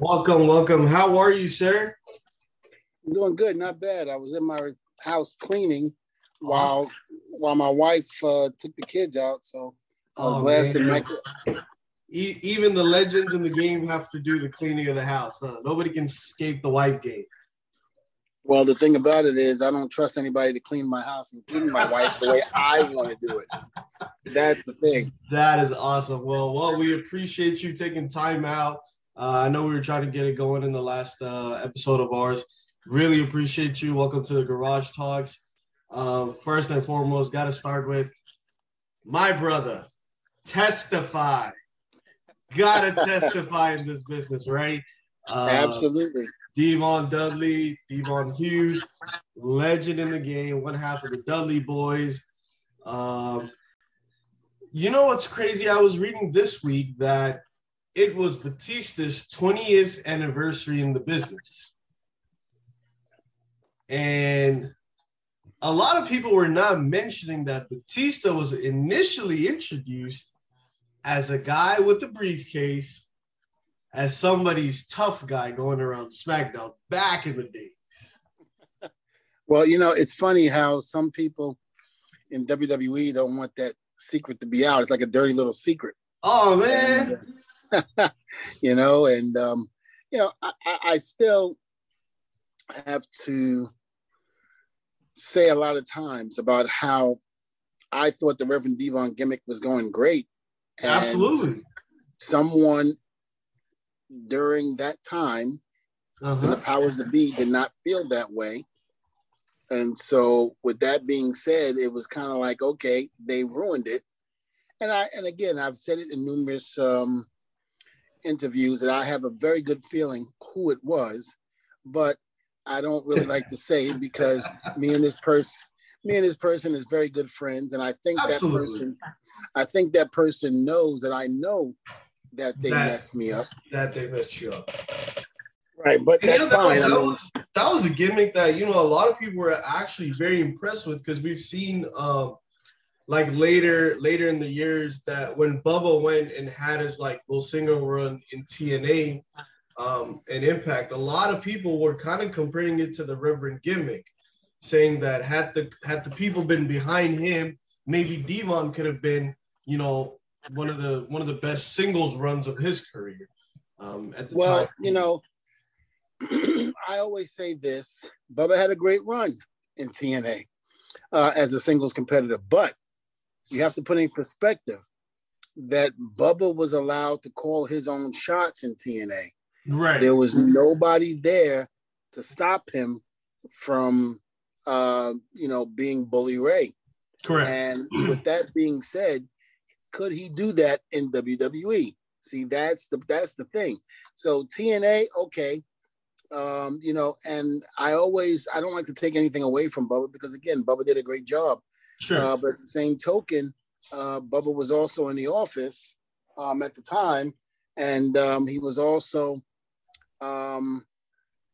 Welcome, welcome. How are you, sir? I'm doing good, not bad. I was in my house cleaning while while my wife uh, took the kids out, so I was Oh, blasting man. my. E- even the legends in the game have to do the cleaning of the house. Huh? Nobody can escape the wife game. Well, the thing about it is, I don't trust anybody to clean my house, including my wife, the way I want to do it. That's the thing. That is awesome. Well, well, we appreciate you taking time out. Uh, I know we were trying to get it going in the last uh, episode of ours. Really appreciate you. Welcome to the Garage Talks. Uh, first and foremost, got to start with my brother. Testify. Got to testify in this business, right? Uh, Absolutely. Devon Dudley, Devon Hughes, legend in the game, one half of the Dudley boys. Um, you know what's crazy? I was reading this week that it was Batista's 20th anniversary in the business. And a lot of people were not mentioning that Batista was initially introduced as a guy with a briefcase as somebody's tough guy going around SmackDown back in the day. Well, you know, it's funny how some people in WWE don't want that secret to be out. It's like a dirty little secret. Oh man, uh, you know, and um, you know, I, I, still have to say a lot of times about how I thought the Reverend Devon gimmick was going great. And absolutely. Someone during that time, the Uh-huh. powers that be did not feel that way. And so with that being said, it was kind of like, okay, they ruined it. And I and again, I've said it in numerous um interviews that I have a very good feeling who it was, but I don't really like to say because me and this person me and this person is very good friends. And I think Absolutely. that person I think that person knows that I know that they That- messed me up. That they messed you up. Right. But And you that's know, that, fine. was, that, was, that was a gimmick that you know a lot of people were actually very impressed with because we've seen um like later later in the years that when Bubba went and had his like little single run in TNA um and Impact, a lot of people were kind of comparing it to the Reverend gimmick, saying that had the had the people been behind him, maybe Devon could have been you know one of the one of the best singles runs of his career. Um, at the well, time, you know, I always say this: Bubba had a great run in TNA uh, as a singles competitor, but you have to put in perspective that Bubba was allowed to call his own shots in TNA. right? There was nobody there to stop him from, uh, you know, being Bully Ray. Correct. And with that being said, could he do that in WWE? See, that's the that's the thing. So TNA, okay, um, you know, and I always I don't like to take anything away from Bubba because again, Bubba did a great job. Sure. Uh, but same token, uh, Bubba was also in the office um, at the time, and um, he was also, um,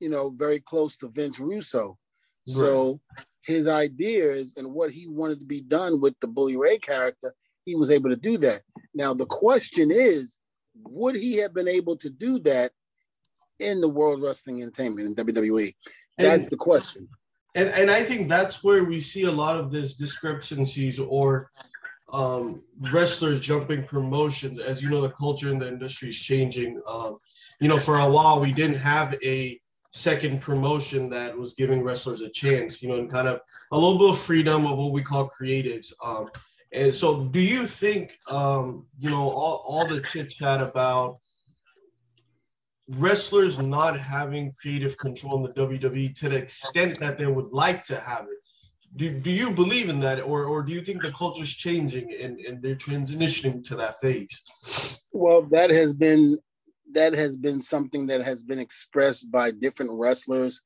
you know, very close to Vince Russo. So his ideas and what he wanted to be done with the Bully Ray character, he was able to do that. Now the question is, would he have been able to do that in the World Wrestling Entertainment in WWE? That's And- the question. And and I think that's where we see a lot of this discrepancies or um, wrestlers jumping promotions. As you know, the culture in the industry is changing. Um, you know, for a while we didn't have a second promotion that was giving wrestlers a chance. You know, and kind of a little bit of freedom of what we call creatives. Um, and so, do you think um, you know all, all the chit chat about wrestlers not having creative control in the WWE to the extent that they would like to have it. Do, do you believe in that, or, or do you think the culture's changing and, and they're transitioning to that phase? Well, that has been that has been something that has been expressed by different wrestlers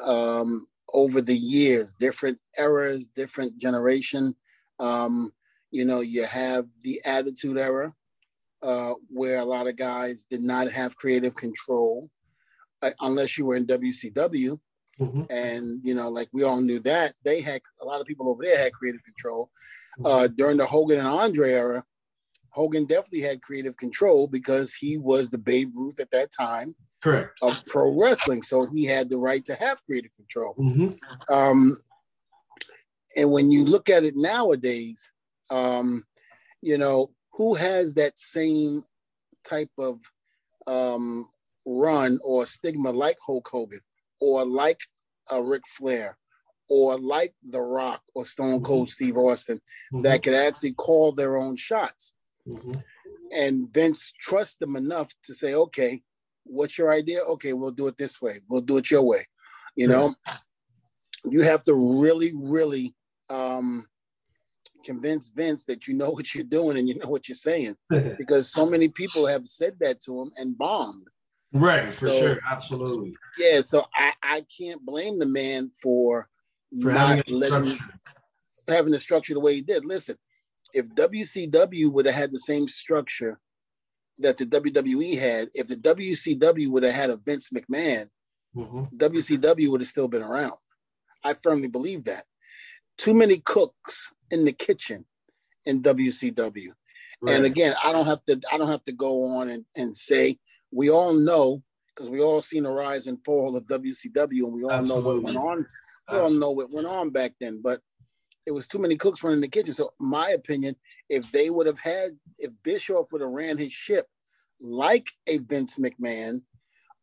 um, over the years, different eras, different generation. Um, you know, you have the Attitude Era, uh, where a lot of guys did not have creative control, uh, unless you were in WCW. Mhm. And you know, like we all knew that they had a lot of people over there had creative control. Uh, during the Hogan and Andre era, Hogan definitely had creative control because he was the Babe Ruth at that time. Correct. of pro wrestling. So he had the right to have creative control. Mm-hmm. Um, and when you look at it nowadays, um, you know, who has that same type of um, run or stigma like Hulk Hogan or like uh, Ric Flair or like The Rock or Stone Cold Steve Austin that could actually call their own shots? Mm-hmm. And Vince trusts them enough to say, okay, what's your idea? Okay, we'll do it this way. We'll do it your way. You know, you have to really, really um, convince Vince that you know what you're doing and you know what you're saying because so many people have said that to him and bombed. right, for sure, absolutely. Yeah, so I, I can't blame the man for, For not a letting having the structure the way he did. Listen, if WCW would have had the same structure that the WWE had, if the WCW would have had a Vince McMahon, Mhm. WCW would have still been around. I firmly believe that. Too many cooks in the kitchen in WCW. And again, I don't have to I don't have to go on and, and say we all know because we all seen the rise and fall of WCW and we all know what went on. We all know what went on back then, but it was too many cooks running the kitchen. So my opinion, if they would have had if Bischoff would have ran his ship like a Vince McMahon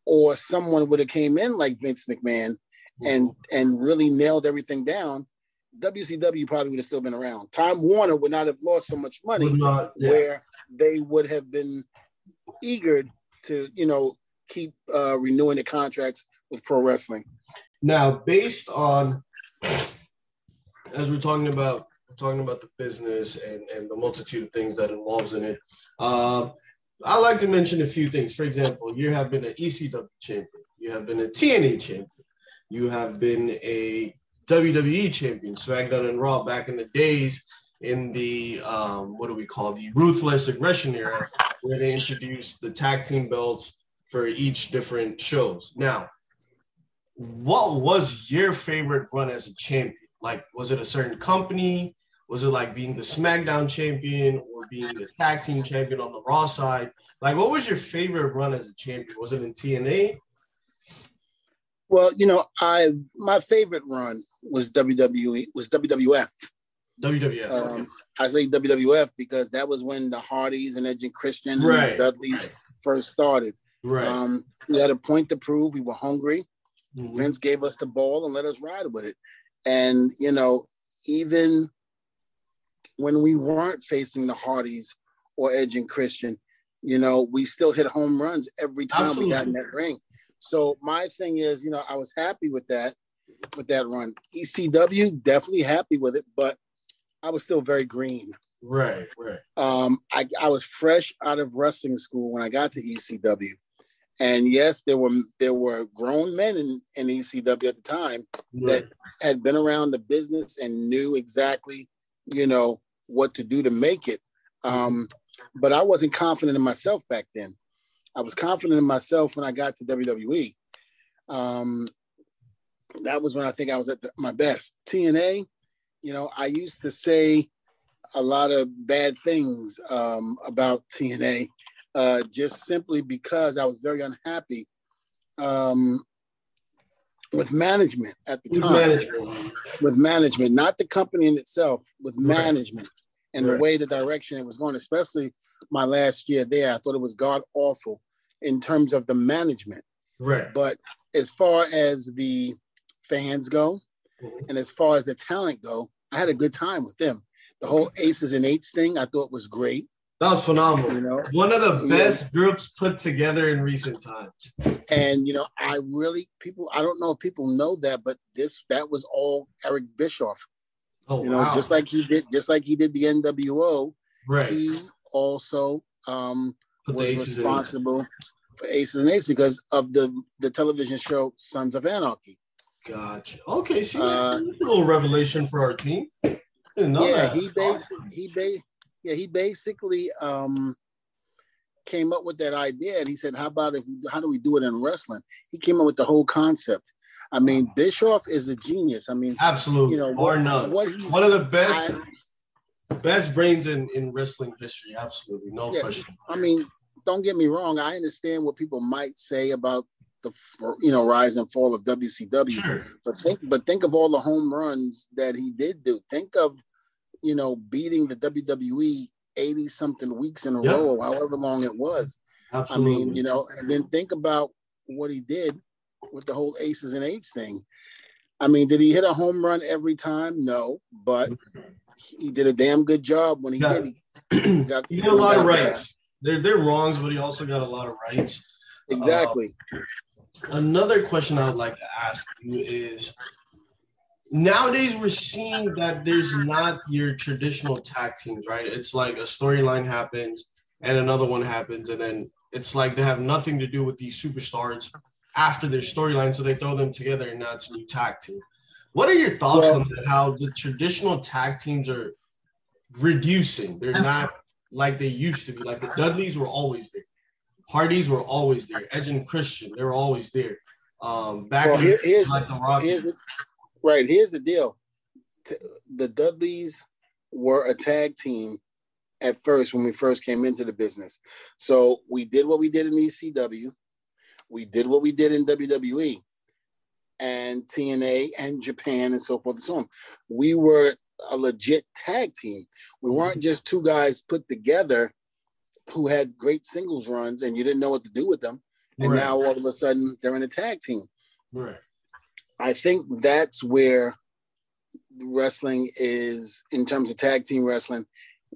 or someone would have came in like Vince McMahon and mm-hmm. and really nailed everything down, WCW probably would have still been around. Time Warner would not have lost so much money not- yeah. where they would have been eager to, you know, keep uh, renewing the contracts with pro wrestling. Now, based on as we're talking about talking about the business and, and the multitude of things that involves in it, um, I like to mention a few things. For example, you have been an ECW champion, you have been a TNA champion, you have been a WWE champion, SmackDown and Raw back in the days in the um, what do we call the ruthless aggression era, where they introduced the tag team belts for each different shows. Now, what was your favorite run as a champion? Like, was it a certain company? Was it like being the SmackDown champion or being the tag team champion on the Raw side? Like, what was your favorite run as a champion? Was it in TNA? Well, you know, I my favorite run was WWE was WWF. WWF. Um, I say WWF because that was when the Hardys and Edge and Christian and Right. the Dudleys first started. right. Um, we had a point to prove. We were hungry. Mhm. Vince gave us the ball and let us ride with it. And you know, even when we weren't facing the Hardys or Edge and Christian, you know, we still hit home runs every time we got in that ring. So my thing is, you know, I was happy with that, with that run. ECW definitely happy with it, but I was still very green. Right, right. Um, I, I was fresh out of wrestling school when I got to ECW. And yes, there were there were grown men in, in ECW at the time right. had been around the business and knew exactly, you know, what to do to make it. Um, but I wasn't confident in myself back then. I was confident in myself when I got to WWE. Um, that was when I think I was at the, my best. TNA, you know, I used to say a lot of bad things um, about TNA, uh, just simply because I was very unhappy um, with management at the time management. with management, not the company in itself, with Right. management and the way the direction it was going, especially my last year there. I thought it was god awful in terms of the management. Right. But as far as the fans go Mhm. and as far as the talent go, I had a good time with them. The whole aces and eights thing I thought was great. That was phenomenal. You know, One of the Yeah. best groups put together in recent times. and you know, I really people I don't know if people know that, but this that was all Eric Bischoff. Oh, You know, wow. just like he did, just like he did the NWO, right. he also um, was responsible for Aces and Eights because of the the television show Sons of Anarchy. Gotcha. Okay, see, Uh, a little revelation for our team. Yeah, that. he bas- he ba- yeah he basically um, came up with that idea and he said, "How about if how do we do it in wrestling?" He came up with the whole concept. I mean, Bischoff is a genius. I mean, Absolutely, you know what, none. what One of the best, I- best brains in, in wrestling history. Absolutely, no Yeah. question. I mean, don't get me wrong. I understand what people might say about the you know rise and fall of WCW. Sure. But think but think of all the home runs that he did do. Think of you know beating the WWE 80 something weeks in a yep. row, however long it was. Absolutely. I mean, you know, and then think about what he did with the whole aces and eights thing. I mean, did he hit a home run every time? No, but mm-hmm. he did a damn good job when he got, did. He got, he got a lot of rights. They're they're wrongs, but he also got a lot of rights. Exactly. Uh, another question I would like to ask you is nowadays we're seeing that there's not your traditional tag teams, right? It's like a storyline happens and another one happens, and then it's like they have nothing to do with these superstars after their storyline, so they throw them together and now it's a new tag team. What are your thoughts well, on that? How the traditional tag teams are reducing? They're not like they used to be. Like the Dudleys were always there. Hardys were always there. Edge and Christian, they were always there. Um, back well, here, here's, like the Rock. Here's the, right. Here's the deal. The Dudleys were a tag team at first when we first came into the business. So we did what we did in ECW. We did what we did in WWE and TNA and Japan and so forth and so on. We were a legit tag team. We weren't just two guys put together who had great singles runs and you didn't know what to do with them. And right. now all of a sudden they're in a tag team. Right. I think that's where wrestling is in terms of tag team wrestling,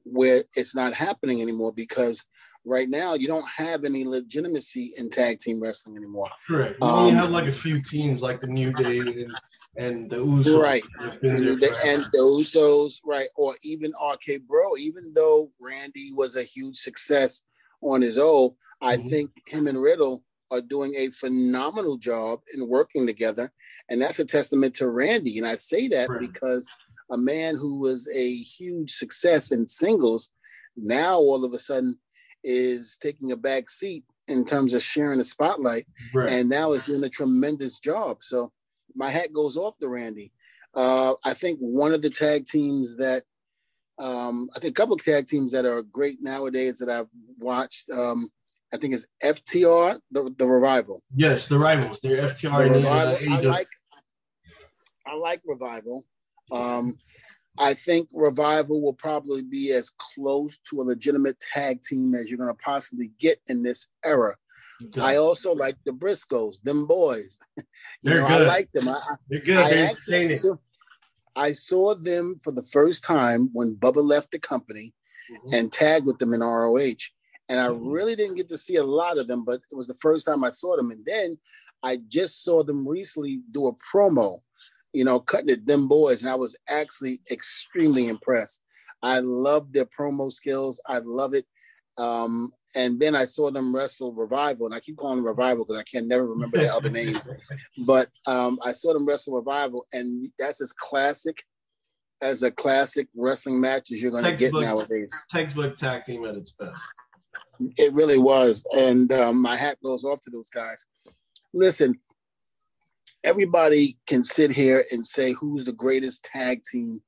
where it's not happening anymore because right now you don't have any legitimacy in tag team wrestling anymore. Correct. You um, only have like a few teams like the New Day and, and the Usos. Right. And the, and the Usos, right. Or even RK Bro, even though Randy was a huge success on his own, I mm-hmm. think him and Riddle are doing a phenomenal job in working together. And that's a testament to Randy. And I say that right. because a man who was a huge success in singles now all of a sudden is taking a back seat in terms of sharing the spotlight, right. and now is doing a tremendous job. So my hat goes off to Randy. Uh, I think one of the tag teams that um, I think a couple of tag teams that are great nowadays that I've watched. Um, I think is FTR, the, the revival. Yes, the rivals. They're FTR. The revival. I like. I like revival. Um, I think Revival will probably be as close to a legitimate tag team as you're going to possibly get in this era. Okay. I also like the Briscoes, them boys. They're know, good. I like them. I, They're good. I, They're actually saw, I saw them for the first time when Bubba left the company mm-hmm. and tagged with them in ROH. And I mm-hmm. really didn't get to see a lot of them, but it was the first time I saw them. And then I just saw them recently do a promo you know, cutting it them boys, and I was actually extremely impressed. I love their promo skills. I love it. Um, and then I saw them wrestle Revival, and I keep calling them Revival because I can never remember the other name. But um, I saw them wrestle Revival, and that's as classic as a classic wrestling match as you're going to get nowadays. Textbook tag team at its best. It really was, and um, my hat goes off to those guys. Listen, everybody can sit here and say who's the greatest tag team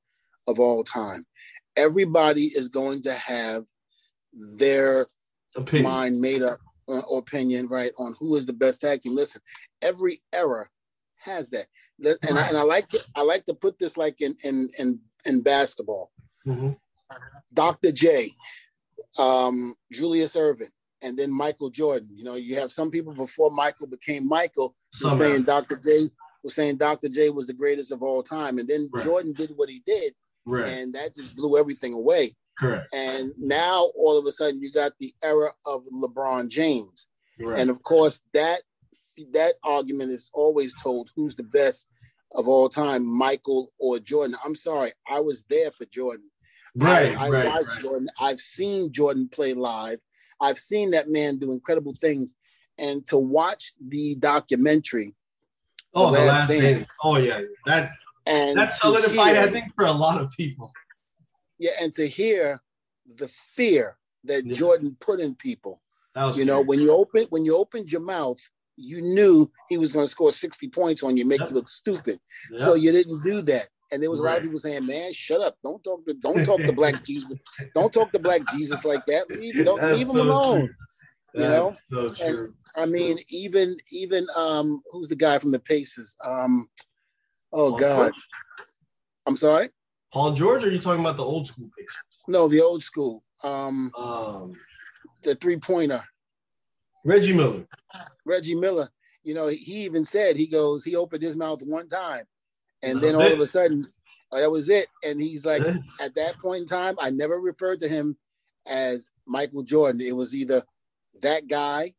of all time. Everybody is going to have their opinion. mind made up uh, opinion, right, on who is the best tag team. Listen, every era has that, and, I, and I like to I like to put this like in in in, in basketball. Mm-hmm. Dr. J, um, Julius Erving, and then Michael Jordan. You know, you have some people before Michael became Michael saying Dr. J was saying Dr. J was the greatest of all time. And then right. Jordan did what he did. Right. And that just blew everything away. Correct. And now all of a sudden you got the era of LeBron James. Right. And of course that that argument is always told who's the best of all time, Michael or Jordan. I'm sorry, I was there for Jordan. Right, I, I right, watched right. Jordan. I've seen Jordan play live. I've seen that man do incredible things. And to watch the documentary, Oh, the last, last dance. dance. Oh yeah, that and that solidified, hear, I think, for a lot of people. Yeah, and to hear the fear that yeah. Jordan put in people. you scary. know, when you open when you opened your mouth, you knew he was going to score 60 points on you, make yep. you look stupid. Yep. So you didn't do that. And there was right. a lot of people saying, "Man, shut up! Don't talk to don't talk to Black Jesus. Don't talk to Black Jesus like that. Leave, don't, leave him alone." True. You know, so. And, I mean, even even um, who's the guy from the Pacers? Um, oh Paul God, George? I'm sorry. Paul George, or are you talking about the old school Pacers? No, the old school. Um, Um, the three pointer, Reggie Miller. Reggie Miller. You know, he even said he goes, he opened his mouth one time, and then all of a sudden, oh, that was it. And he's like, at that point in time, I never referred to him as Michael Jordan. It was either that guy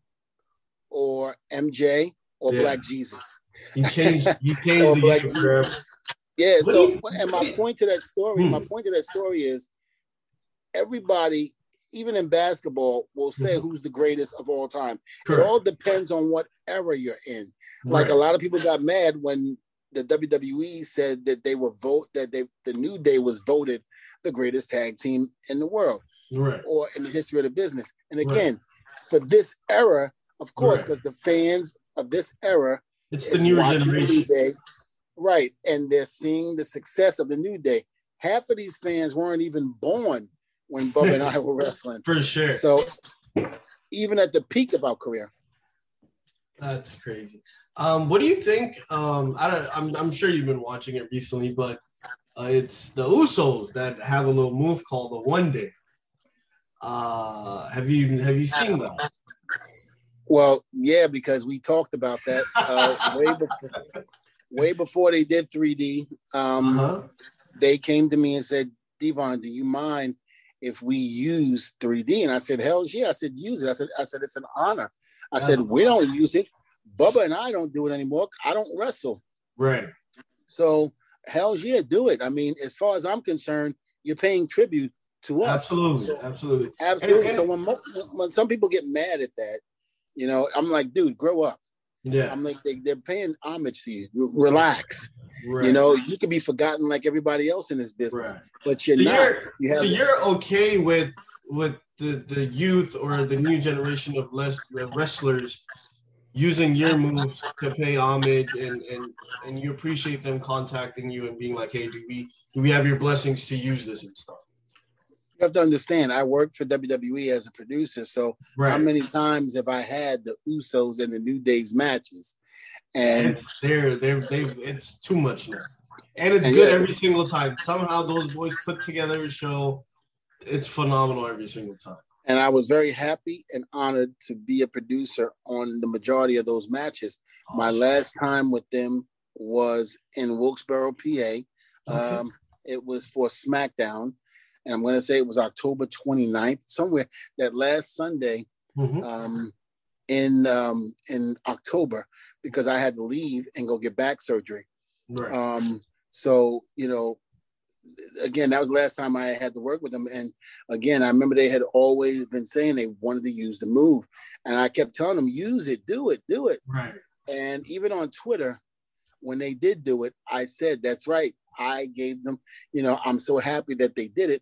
or MJ or Yeah. Black Jesus. He changed. He changed the Black game Jesus. forever. Yeah. What So, you- and my point to that story, Hmm. my point to that story is everybody, even in basketball, will say Mhm. who's the greatest of all time. It all depends on what era you're in. Like a lot of people got mad when the WWE said that they were vote that they the New Day was voted the greatest tag team in the world Right. or in the history of the business. And Right. again, for this era, of course, Right. because the fans of this era It's the newer the New generation. Day, right? And they're seeing the success of the New Day. Half of these fans weren't even born when Bubba and I were wrestling. For sure. So even at the peak of our career, That's crazy. Um, what do you think? Um, I don't. I'm, I'm sure you've been watching it recently, but uh, it's the Usos that have a little move called the 1D. Uh, have you have you seen that? Well, yeah, because we talked about that uh, way before, way before they did 3D. Um, Uh-huh. They came to me and said, "Devon, do you mind if we use 3D?" And I said, "Hell yeah!" I said, "Use it." I said, "I said it's an honor." I said, "We don't use it. Bubba and I don't do it anymore. I don't wrestle, Right. so hell yeah, do it." I mean, as far as I'm concerned, you're paying tribute to us. Absolutely. So- Absolutely. Absolutely. And- so when when some people get mad at that, you know, I'm like, dude, grow up. Yeah. I'm like, they, they're paying homage to you. Relax. Right. You know, you could be forgotten like everybody else in this business, Right. but you're So not. you're, You have so you're okay with with the the youth or the new generation of less wrestlers using your moves to pay homage and and and you appreciate them contacting you and being like, hey, do we do we have your blessings to use this and stuff? You have to understand. I worked for WWE as a producer, so how many times have I had the Usos and the New Days matches? And It's they're they're they've, it's too much now. And it's And good yes. every single time. Somehow those boys put together a show. It's phenomenal every single time. and I was very happy and honored to be a producer on the majority of those matches. My last time with them was in Wilkes-Barre, PA. Okay. Um, it was for SmackDown, and I'm going to say it was October 29th, somewhere that last Sunday Mhm. um, in um, in October, because I had to leave and go get back surgery. Right. Um, so you know, again, that was the last time I had to work with them. And again, I remember they had always been saying they wanted to use the move, and I kept telling them, use it, do it, do it. right. And even on Twitter, when they did do it, I said, that's right. I gave them, you know, I'm so happy that they did it,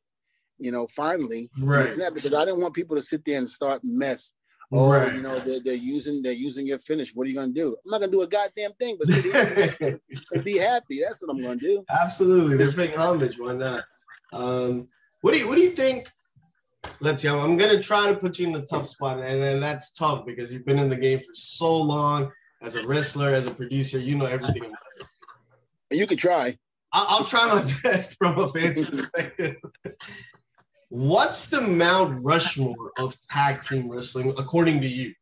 you know, finally. Right. because I didn't want people to sit there and start mess. Oh, right. you know, they're, they're using they're using your finish. What are you gonna do? I'm not gonna do a goddamn thing, but sit and be happy. That's what I'm gonna do. Absolutely, they're paying homage. Why not? Um, what do you What do you think? Let's see. I'm, I'm gonna try to put you in the tough spot, and, and that's tough because you've been in the game for so long as a wrestler, as a producer. You know everything. About it. You could try. I'll, I'll try my best from a fan's perspective. What's the Mount Rushmore of tag team wrestling according to you?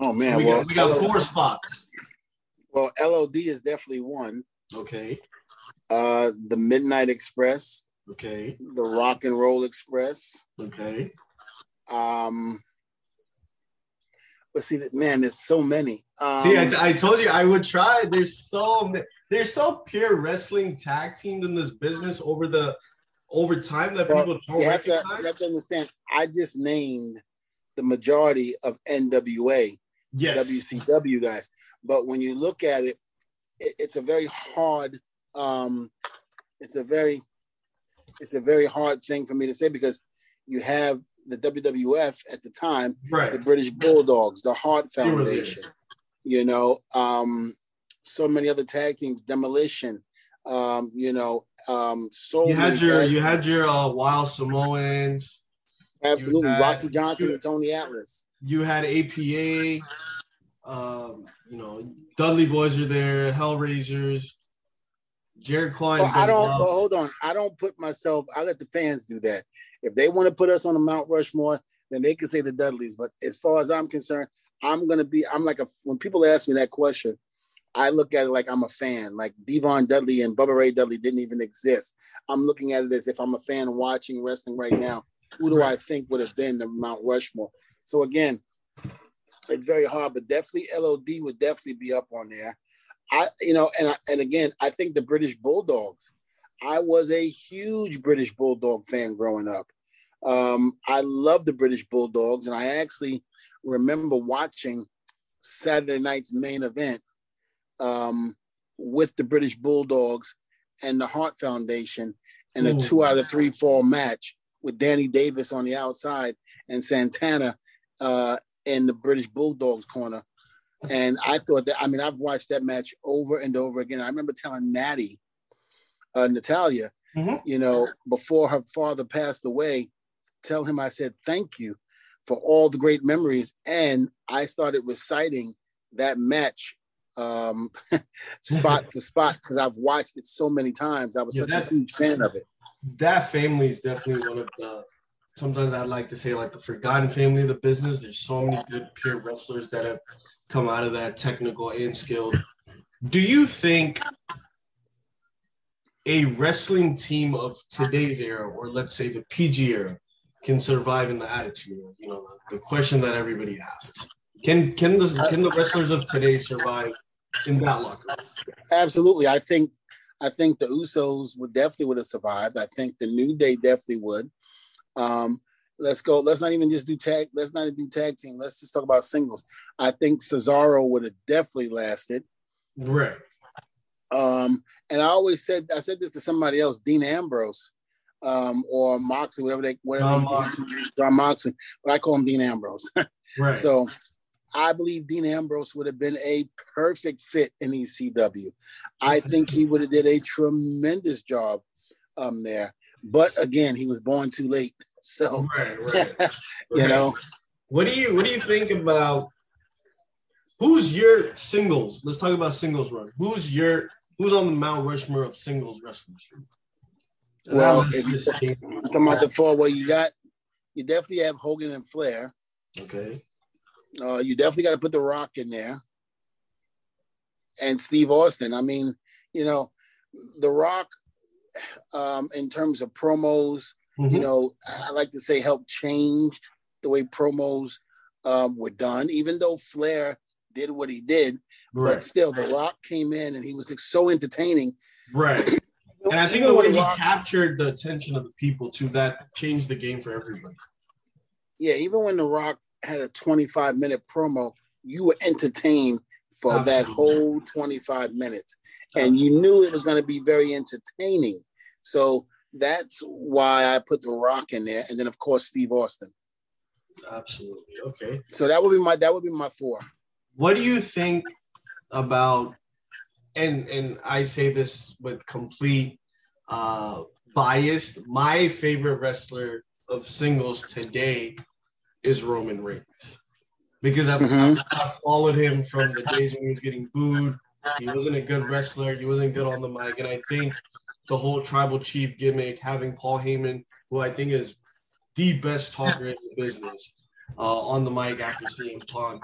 Oh man, we, well, got, we got four spots. well, LOD is definitely one. Okay. Uh, the Midnight Express, Okay. the Rock and Roll Express. Okay. Um, but see, man, there's so many. Um, See, I, I told you I would try. There's so there's so pure wrestling tag teamed in this business over the over time that Well, people don't you have to you have to understand. I just named the majority of NWA. yes. WCW guys. But when you look at it, it it's a very hard, um, it's a very, it's a very hard thing for me to say because you have the WWF at the time, the British Bulldogs, the Hart They were there. Foundation, you know, um, so many other tag teams, Demolition, um, you know, um, so You had your tag- you had your uh, wild Samoans. Absolutely, had, Rocky Johnson and Tony Atlas. You had APA. Um, you know, Dudley Boys are there, Hellraisers, Jared Klein. Well, I don't. Well, hold on. I don't put myself. I let the fans do that. If they want to put us on a Mount Rushmore, then they can say the Dudleys. But as far as I'm concerned, I'm gonna be. I'm like a. When people ask me that question, I look at it like I'm a fan. Like D-Von Dudley and Bubba Ray Dudley didn't even exist. I'm looking at it as if I'm a fan watching wrestling right now. Who do I think would have been the Mount Rushmore? So again, it's very hard, but definitely LOD would definitely be up on there. I, you know, and and again, I think the British Bulldogs. I was a huge British Bulldog fan growing up. Um, I love the British Bulldogs, and I actually remember watching Saturday night's main event um, with the British Bulldogs and the Hart Foundation in a two out of three fall match with Danny Davis on the outside and Santana uh, in the British Bulldogs corner. And I thought that, I mean, I've watched that match over and over again. I remember telling Natty, uh, Natalya, mm-hmm. you know, before her father passed away, tell him I said, thank you for all the great memories. And I started reciting that match um, spot for spot because I've watched it so many times. I was yeah, such that, a huge fan of it. That family is definitely one of the. Sometimes I like to say like the forgotten family of the business. There's so many good pure wrestlers that have come out of that technical and skilled. Do you think a wrestling team of today's era, or let's say the PG era, can survive in the attitude? You know, the question that everybody asks. Can can the can the wrestlers of today survive in that locker? Absolutely. I think I think the Usos would definitely would have survived. I think the New Day definitely would. Um, let's go. Let's not even just do tag. Let's not do tag team. Let's just talk about singles. I think Cesaro would have definitely lasted. Right. Um, and I always said I said this to somebody else, Dean Ambrose, um, or Moxley, whatever they whatever Jon Moxley. Jon Moxley, but I call him Dean Ambrose. right. So I believe Dean Ambrose would have been a perfect fit in ECW. I think he would have did a tremendous job um, there. But again, he was born too late. So right, right. you right. know. What do you what do you think about who's your singles? Let's talk about singles run. Who's your who's on the Mount Rushmore of singles wrestlers? Well, if you talking about the four, well, you got you definitely have Hogan and Flair. Okay. Uh, you definitely got to put The Rock in there, and Steve Austin. I mean, you know, The Rock, um, in terms of promos, mm-hmm. you know, I like to say helped changed the way promos um, were done. Even though Flair did what he did, right. but still, The Rock came in and he was like, so entertaining. Right. and I think the way he captured the attention of the people too, that changed the game for everybody. Yeah, even when The Rock had a 25 minute promo, you were entertained for that whole 25 minutes. And you knew it was going to be very entertaining. So that's why I put The Rock in there. And then, of course, Steve Austin. Absolutely. Okay. So that would be my that would be my four. What do you think about and and I say this with complete uh bias, my favorite wrestler of singles today is Roman Reigns because I've, mm-hmm. I've, followed him from the days when he was getting booed. He wasn't a good wrestler. He wasn't good on the mic, and I think the whole tribal chief gimmick, having Paul Heyman, who I think is the best talker in the business, uh, on the mic after seeing Punk.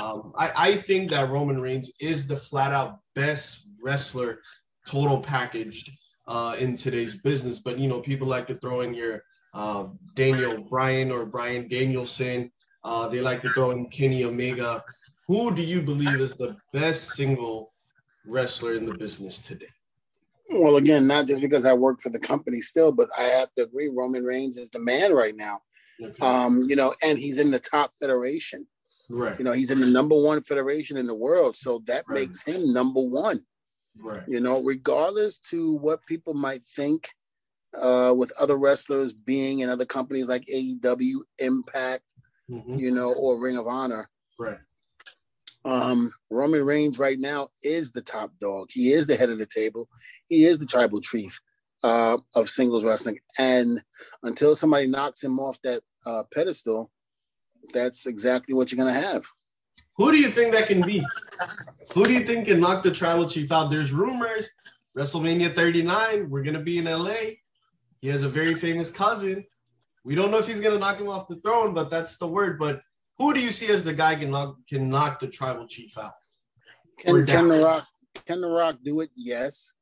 Um, I, I think that Roman Reigns is the flat out best wrestler, total packaged uh, in today's business. But you know, people like to throw in your uh, Daniel Bryan or Bryan Danielson. Uh, they like to throw in Kenny Omega. Who do you believe is the best single wrestler in the business today? Well, again, not just because I work for the company still, but I have to agree Roman Reigns is the man right now. Okay. Um, you know, and he's in the top federation. Right. You know, he's in the number one federation in the world. So that right. makes him number one. Right. You know, regardless to what people might think uh, with other wrestlers being in other companies like AEW, Impact, mm-hmm. you know, or Ring of Honor. Right. Um, Roman Reigns right now is the top dog. He is the head of the table. He is the tribal chief. uh, of singles wrestling. And until somebody knocks him off that uh, pedestal, that's exactly what you're going to have. Who do you think that can be? Who do you think can knock the tribal chief out? There's rumors WrestleMania 39, we're going to be in LA. He has a very famous cousin. We don't know if he's going to knock him off the throne, but that's the word. But who do you see as the guy can knock can knock the tribal chief out? Can, can the Rock can the Rock do it? Yes,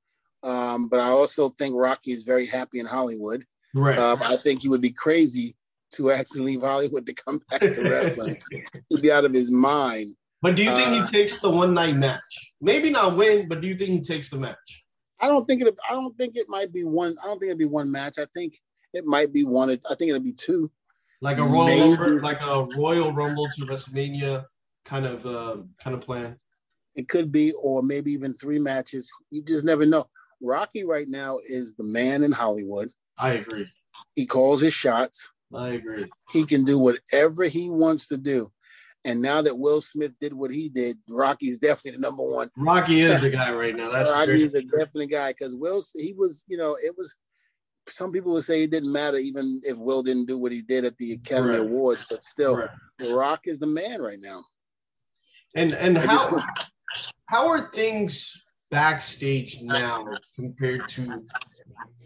um, but I also think Rocky is very happy in Hollywood. Right. Um, I think he would be crazy to actually leave Hollywood to come back to wrestling. He'd be out of his mind. But do you think uh, he takes the one night match? Maybe not win, but do you think he takes the match? I don't think it. I don't think it might be one. I don't think it'd be one match. I think it might be one. I think it'll be two. Like a royal, rumble, like a Royal Rumble to WrestleMania kind of uh, kind of plan. It could be, or maybe even three matches. You just never know. Rocky right now is the man in Hollywood. I agree. He calls his shots. I agree. He can do whatever he wants to do. And now that Will Smith did what he did, Rocky's definitely the number one. Rocky is the guy right now. That's Rocky's the definite guy because Will, he was, you know, it was. Some people would say it didn't matter even if Will didn't do what he did at the Academy right. Awards, but still, right. Rock is the man right now. And and how how are things backstage now compared to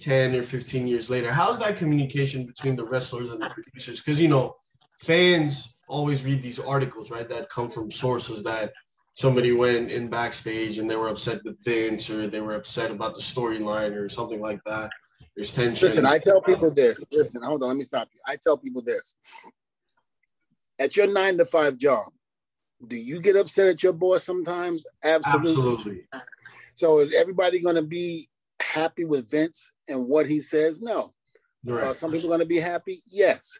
10 or 15 years later how's that communication between the wrestlers and the producers because you know fans always read these articles right that come from sources that somebody went in backstage and they were upset with Vince or they were upset about the storyline or something like that there's tension listen i tell people this listen hold on let me stop you i tell people this at your nine to five job do you get upset at your boss sometimes absolutely, absolutely. so is everybody going to be happy with Vince and what he says? No. Right. Uh, some people going to be happy? Yes.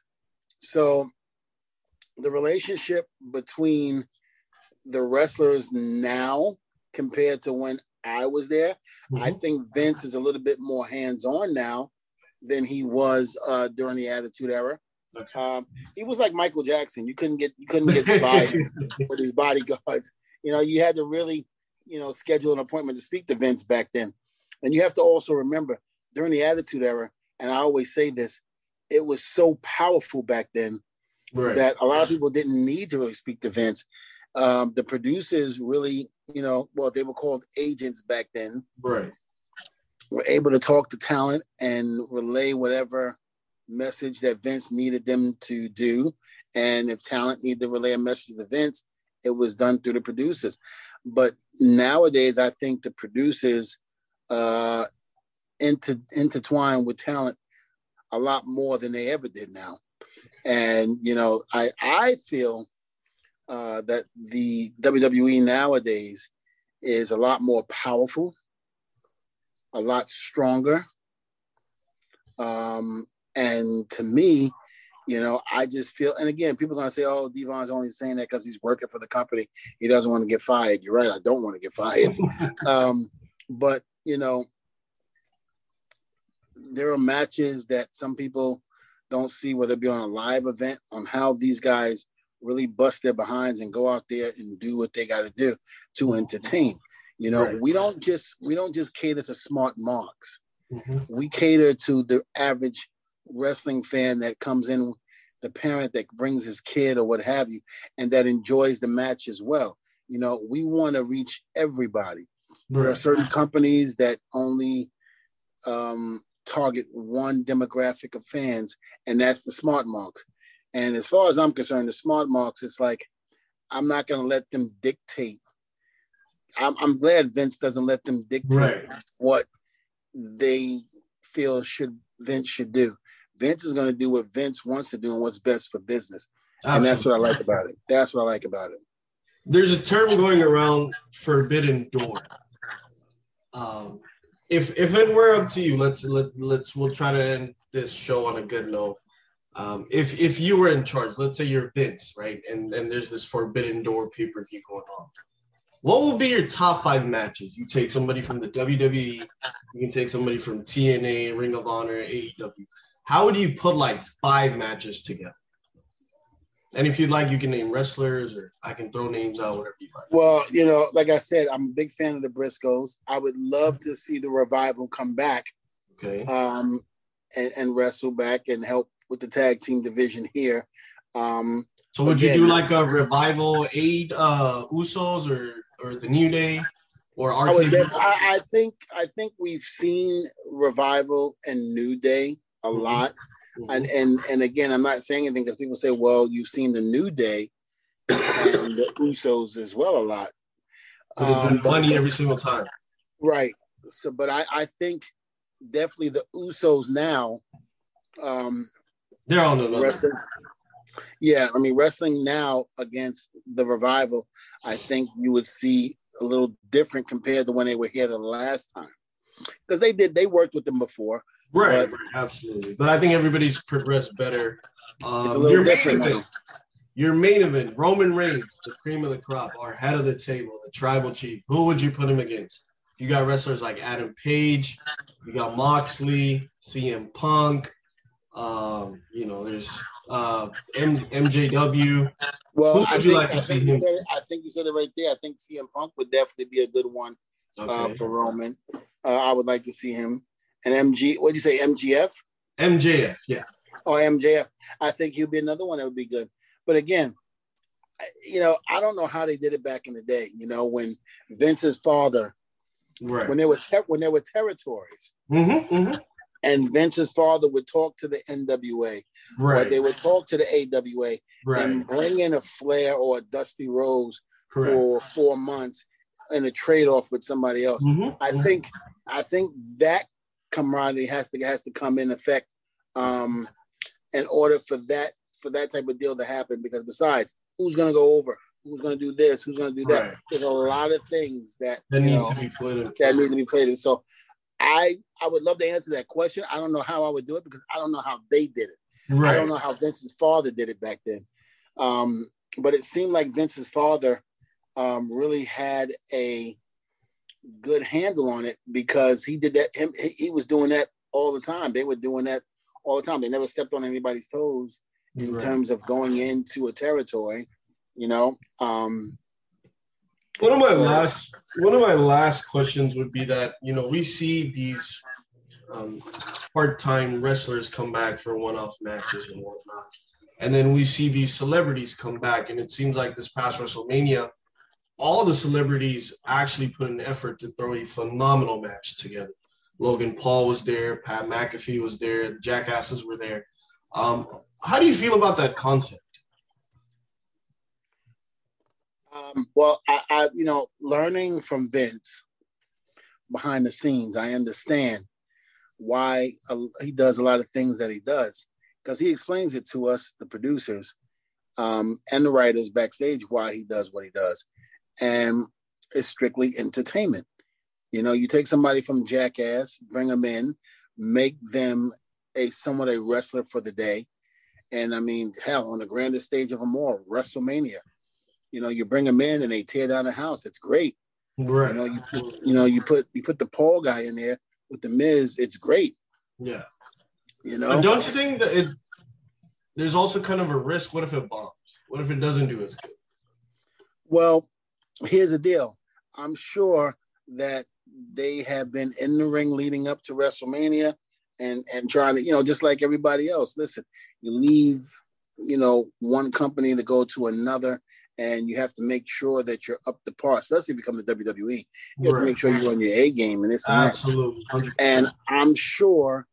So the relationship between the wrestlers now compared to when I was there, mm-hmm. I think Vince is a little bit more hands on now than he was uh, during the Attitude Era. Okay. Um, he was like Michael Jackson. You couldn't get you couldn't get by with his bodyguards. You know, you had to really, you know, schedule an appointment to speak to Vince back then. And you have to also remember during the Attitude Era, and I always say this, it was so powerful back then right. that a lot of people didn't need to really speak to Vince. Um, the producers really, you know, well, they were called agents back then. Right. Were able to talk to talent and relay whatever message that Vince needed them to do. And if talent needed to relay a message to Vince, it was done through the producers. But nowadays, I think the producers uh, inter, intertwined with talent a lot more than they ever did now. And you know, I I feel uh, that the WWE nowadays is a lot more powerful, a lot stronger. Um, and to me, you know, I just feel, and again, people are gonna say, "Oh, Devon's only saying that because he's working for the company. He doesn't want to get fired." You're right. I don't want to get fired. um, but you know, there are matches that some people don't see, whether it be on a live event, on how these guys really bust their behinds and go out there and do what they got to do to entertain. You know, right. we don't just we don't just cater to smart marks. Mm-hmm. We cater to the average wrestling fan that comes in, the parent that brings his kid or what have you, and that enjoys the match as well. You know, we want to reach everybody. Right. There are certain companies that only um, target one demographic of fans, and that's the smart marks. And as far as I'm concerned, the smart marks, it's like I'm not going to let them dictate. I'm, I'm, glad Vince doesn't let them dictate right. what they feel should Vince should do. Vince is going to do what Vince wants to do and what's best for business. Absolutely. And that's what I like about it. That's what I like about it. There's a term going around forbidden door. Um, if if it were up to you, let's let let's we'll try to end this show on a good note. Um, if if you were in charge, let's say you're Vince, right, and and there's this Forbidden Door pay per view going on. What will be your top five matches? You take somebody from the WWE, you can take somebody from TNA, Ring of Honor, AEW. How would you put like five matches together? And if you'd like, you can name wrestlers, or I can throw names out, whatever you like. Well, you know, like I said, I'm a big fan of the Briscoes. I would love to see the revival come back Okay. Um, and, and wrestle back and help with the tag team division here. Um, so would again, you do like a revival aid uh Usos or or the New Day or I, would I, I think I think we've seen revival and New Day a Mhm. lot, and and and again, I'm not saying anything because people say, well, you've seen the New Day and the Usos as well a lot. Um, money every single time. Right. So, but I, I think definitely the Usos now, um, They're on another. wrestling. Yeah, I mean, wrestling now against the revival, I think you would see a little different compared to when they were here the last time. Because they did, they worked with them before. Right, But- right, absolutely. But I think everybody's progressed better. Um, It's a little your main different now. event- Your main event, Roman Reigns, the cream of the crop, our head of the table, the tribal chief. Who would you put him against? You got wrestlers like Adam Page, you got Moxley, CM Punk. Um, you know, there's uh, M- MJW. Well, Who I you think, like to I, think you him? said it, I think you said it right there. I think CM Punk would definitely be a good one uh, for Roman. Uh, I would like to see him. And MG, what do you say, MGF? MJF, yeah. or MJF. I think he'll be another one that would be good. But again, you know, I don't know how they did it back in the day. You know, when Vince's father, Right. when there were ter- when there were territories, Mm-hmm, mm-hmm. and Vince's father would talk to the NWA, or Right. they would talk to the AWA, Right. and bring in a Flair or a Dusty Rhodes Correct. for four months in a trade off with somebody else. Mhm, I mhm. think I think that camaraderie has to has to come in effect um, in order for that for that type of deal to happen. Because besides, who's going to go over? Who's going to do this? Who's going to do that? Right. There's a lot of things that that you know to be in. that need to be played in. So I I would love to answer that question. I don't know how I would do it because I don't know how they did it. Right. I don't know how Vince's father did it back then. Um, but it seemed like Vince's father um, really had a good handle on it because he did that. Him, he- he was doing that all the time. They were doing that all the time. They never stepped on anybody's toes in Right. terms of going into a territory. You know, um, One of my So- last one of my last questions would be that you know we see these um, part-time wrestlers come back for one-off matches and whatnot, and then we see these celebrities come back, and it seems like this past WrestleMania, all the celebrities actually put an effort to throw a phenomenal match together. Logan Paul was there, Pat McAfee was there, the Jackasses were there. Um, how do you feel about that concept? Um, well, I, I, you know, learning from Vince behind the scenes, I understand why he does a lot of things that he does because he explains it to us, the producers um, and the writers backstage, why he does what he does, and it's strictly entertainment. You know, you take somebody from Jackass, bring them in, make them a somewhat a wrestler for the day, and I mean, hell, on the grandest stage of them all, WrestleMania you know, you bring them in and they tear down the house. It's great. Right. You know, you put, you know, you put you put the Paul guy in there with the Miz. It's great. Yeah. You But know, don't you think that it there's also kind of a risk? What if it bombs? What if it doesn't do as good? well, here's the deal. I'm sure that they have been in the ring leading up to WrestleMania and and trying to, you know, just like everybody else. Listen, you leave, you know, one company to go to another, and you have to make sure that you're up to par, especially if you come to WWE. You have to make sure you're on your A game and this and. Absolutely. 100%. And I'm sure,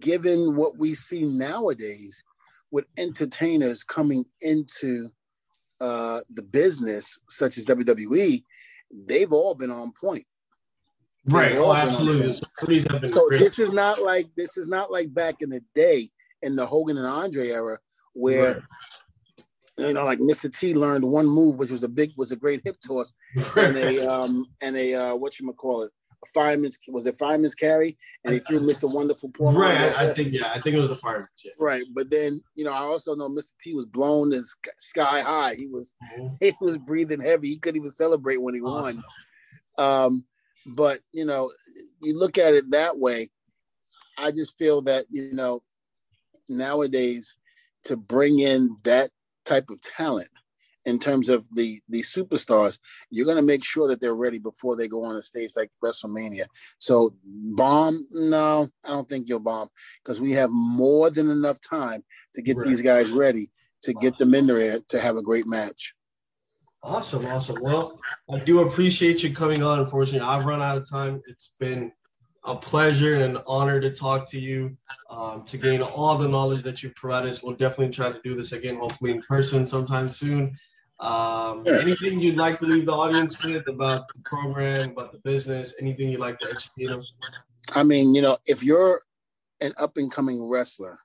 given what we see nowadays with entertainers coming into uh, the business, such as WWE, they've all been on point. right. they've Oh, all been on absolutely. point. Celebrities have been So great. this is not like this is not like back in the day in the Hogan and Andre era where Right. you know like Mr. T learned one move which was a big was a great hip toss and a um and a uh what you call it fireman's was it fireman's carry and he threw Mr. Wonderful Paul right. I, think yeah. I think it was the firemen. Yeah. Right, but then you know I also know Mr. T was blown as sky high. He was he was breathing heavy. He couldn't even celebrate when he won. Um, but you know, you look at it that way. I just feel that you know nowadays to bring in that type of talent in terms of the the superstars, you're going to make sure that they're ready before they go on a stage like WrestleMania. So bomb? No, I don't think you'll bomb because we have more than enough time to get right. these guys ready to get them in there to have a great match. Awesome, awesome. Well, I do appreciate you coming on. Unfortunately, I've run out of time. It's been a pleasure and an honor to talk to you, um, to gain all the knowledge that you've provided us. We'll definitely try to do this again, hopefully in person sometime soon. Um, anything you'd like to leave the audience with about the program, about the business, anything you'd like to educate them? I mean, you know, if you're an up and coming wrestler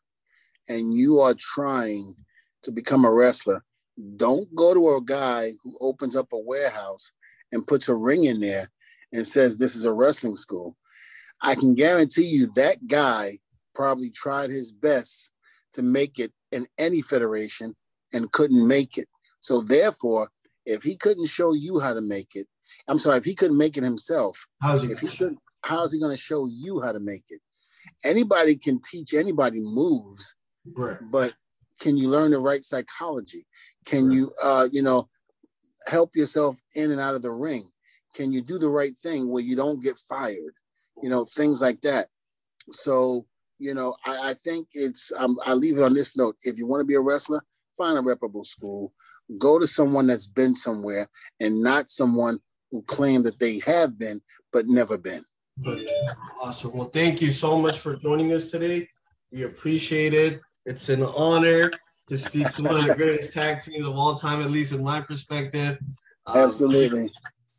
and you are trying to become a wrestler, don't go to a guy who opens up a warehouse and puts a ring in there and says this is a wrestling school. I can guarantee you that guy probably tried his best to make it in any federation and couldn't make it. So therefore, if he couldn't show you how to make it, I'm sorry, if he couldn't make it himself, how's he, if he could, how's he going to show you how to make it? Anybody can teach anybody moves, right. but can you learn the right psychology? Can right. you, uh, you know, help yourself in and out of the ring? Can you do the right thing where you don't get fired? You know, things like that. So, you know, I, I think it's, um, I leave it on this note. If you want to be a wrestler, find a reputable school, go to someone that's been somewhere and not someone who claim that they have been but never been. Awesome. Well, thank you so much for joining us today. We appreciate it. It's an honor to speak to one of the greatest tag teams of all time, at least in my perspective. Um, Absolutely.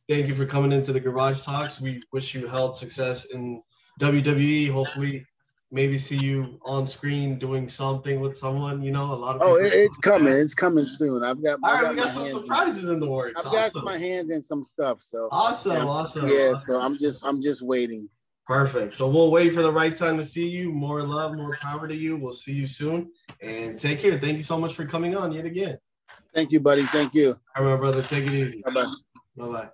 Thank you for coming into the Garage Talks. We wish you health, success in WWE. Hopefully, maybe see you on screen doing something with someone. You know, a lot of. Oh, it's coming! That. It's coming soon. I've got. All right, we got some surprises in, in, the works. I've awesome. got my hands in some stuff. So awesome, and, awesome. Yeah, awesome. so I'm just, I'm just waiting. Perfect. So we'll wait for the right time to see you. More love, more power to you. We'll see you soon, and take care. Thank you so much for coming on yet again. Thank you, buddy. Thank you. All right, my brother. Take it easy. Bye bye. Bye bye.